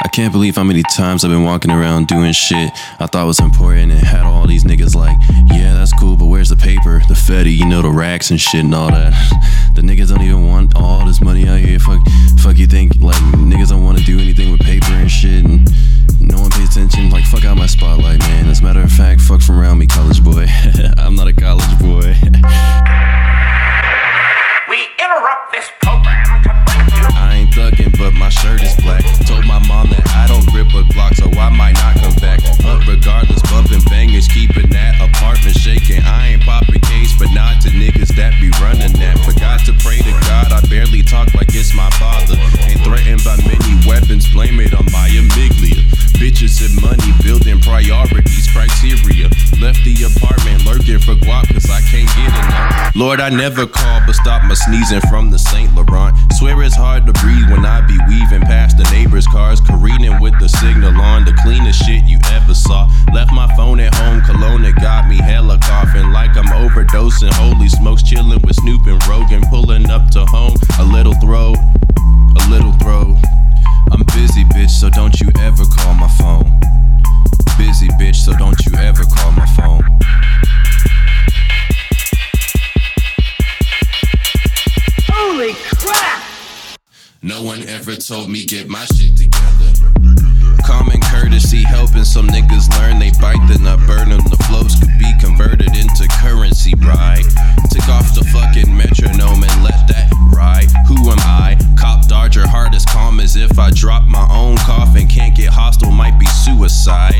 I can't believe how many times I've been walking around doing shit I thought was important and had all these niggas like, yeah, that's cool, but where's the paper, the fetty, you know, the racks and shit and all that. The niggas don't even want all this money out here. Fuck, fuck you think like niggas don't want to do anything with paper and shit, and no one pays attention. Like fuck out my spotlight, man. As a matter of fact, fuck from around me, college boy. I'm not a college boy. We interrupt this program to bring you. I ain't thuggin', but my shirt is black. Lord, I never call, but stop my sneezing from the St. Laurent. Swear it's hard to breathe when I be weaving past the neighbors' cars, careening with the signal on, the cleanest shit you ever saw. Left my phone at home, cologne that got me hella coughing like I'm overdosing. Holy smokes, chilling with Snoop and Rogan, pulling up to home. A little throw, a little throw. I'm busy, bitch, so don't you ever call my phone. Busy, bitch, so don't you ever call my phone. Holy crap! No one ever told me get my shit together. Common courtesy helping some niggas learn they bite the burn them. The flows could be converted into currency, right? Took off the fucking metronome and let that ride. Who am I? Cop Dodger, heart as calm as if I drop my own cough and can't get hostile, might be suicide.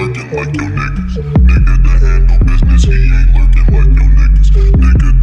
lurking like your niggas. Nigga The handle business, he ain't lurking like your niggas. Nigga